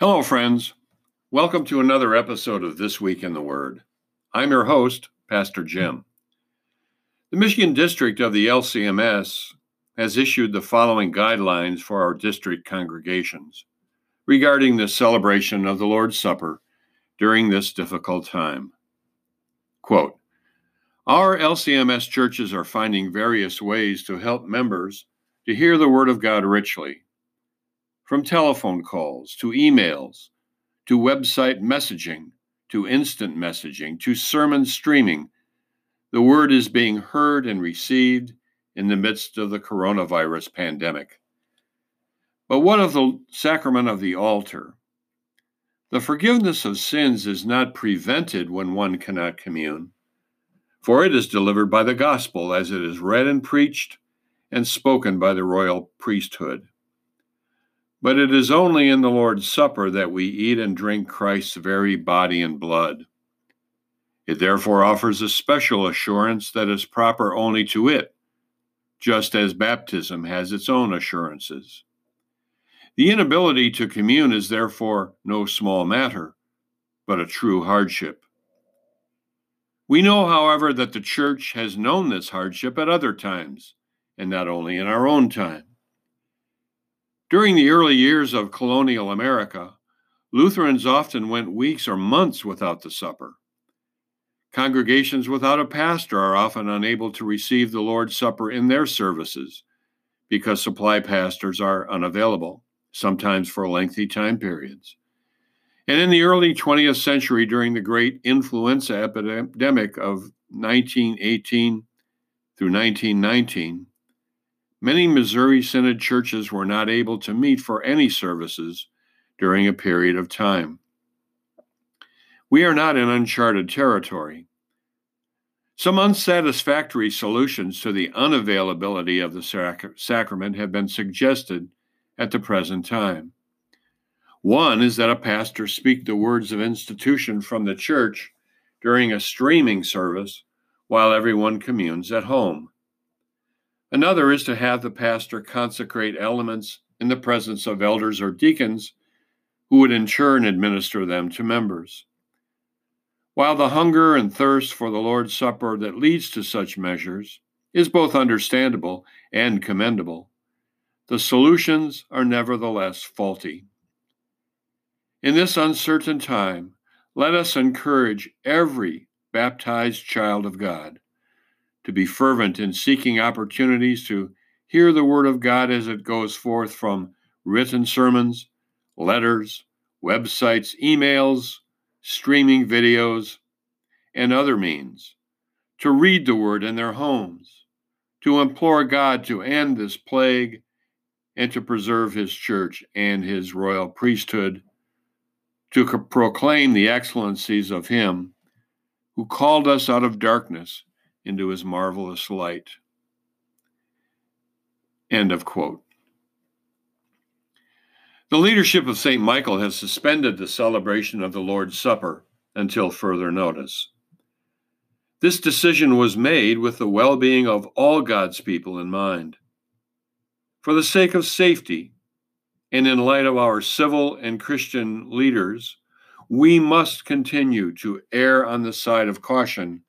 Hello, friends. Welcome to another episode of This Week in the Word. I'm your host, Pastor Jim. The Michigan District of the LCMS has issued the following guidelines for our district congregations regarding the celebration of the Lord's Supper during this difficult time. Quote Our LCMS churches are finding various ways to help members to hear the Word of God richly from telephone calls to emails to website messaging to instant messaging to sermon streaming, the word is being heard and received in the midst of the coronavirus pandemic. But what of the sacrament of the altar? The forgiveness of sins is not prevented when one cannot commune, for it is delivered by the gospel as it is read and preached and spoken by the royal priesthood. But it is only in the Lord's Supper that we eat and drink Christ's very body and blood. It therefore offers a special assurance that is proper only to it, just as baptism has its own assurances. The inability to commune is therefore no small matter, but a true hardship. We know, however, that the Church has known this hardship at other times, and not only in our own time. During the early years of colonial America, Lutherans often went weeks or months without the supper. Congregations without a pastor are often unable to receive the Lord's Supper in their services because supply pastors are unavailable, sometimes for lengthy time periods. And in the early 20th century, during the great influenza epidemic of 1918 through 1919, Many Missouri Synod churches were not able to meet for any services during a period of time. We are not in uncharted territory. Some unsatisfactory solutions to the unavailability of the sac- sacrament have been suggested at the present time. One is that a pastor speak the words of institution from the church during a streaming service while everyone communes at home. Another is to have the pastor consecrate elements in the presence of elders or deacons who would in turn administer them to members. While the hunger and thirst for the Lord's Supper that leads to such measures is both understandable and commendable, the solutions are nevertheless faulty. In this uncertain time, let us encourage every baptized child of God to be fervent in seeking opportunities to hear the Word of God as it goes forth from written sermons, letters, websites, emails, streaming videos, and other means, to read the Word in their homes, to implore God to end this plague and to preserve His church and His royal priesthood, to proclaim the excellencies of Him who called us out of darkness into his marvelous light. End of quote. The leadership of St. Michael has suspended the celebration of the Lord's Supper until further notice. This decision was made with the well being of all God's people in mind. For the sake of safety, and in light of our civil and Christian leaders, we must continue to err on the side of caution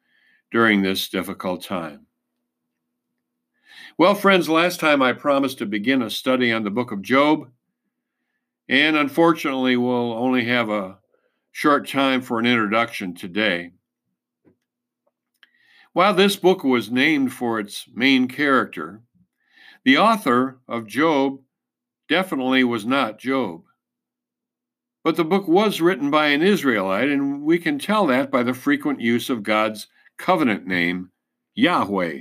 during this difficult time. Well, friends, last time I promised to begin a study on the book of Job, and unfortunately, we'll only have a short time for an introduction today. While this book was named for its main character, the author of Job definitely was not Job. But the book was written by an Israelite, and we can tell that by the frequent use of God's covenant name, Yahweh.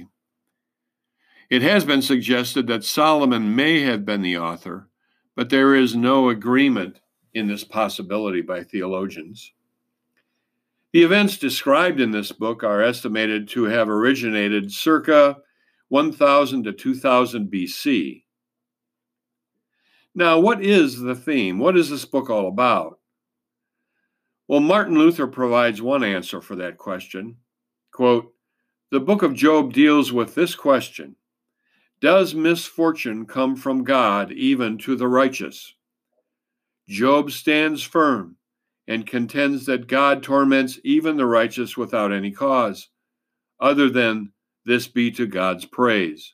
It has been suggested that Solomon may have been the author, but there is no agreement in this possibility by theologians. The events described in this book are estimated to have originated circa 1000 to 2000 BC. Now, what is the theme? What is this book all about? Well, Martin Luther provides one answer for that question. Quote, the book of Job deals with this question Does misfortune come from God even to the righteous? Job stands firm and contends that God torments even the righteous without any cause, other than this be to God's praise,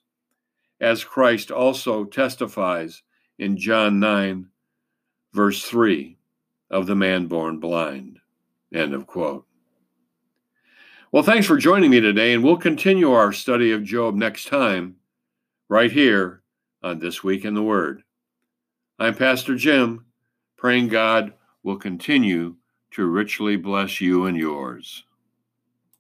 as Christ also testifies in John 9, verse 3 of the man born blind. End of quote. Well, thanks for joining me today, and we'll continue our study of Job next time, right here on This Week in the Word. I'm Pastor Jim, praying God will continue to richly bless you and yours.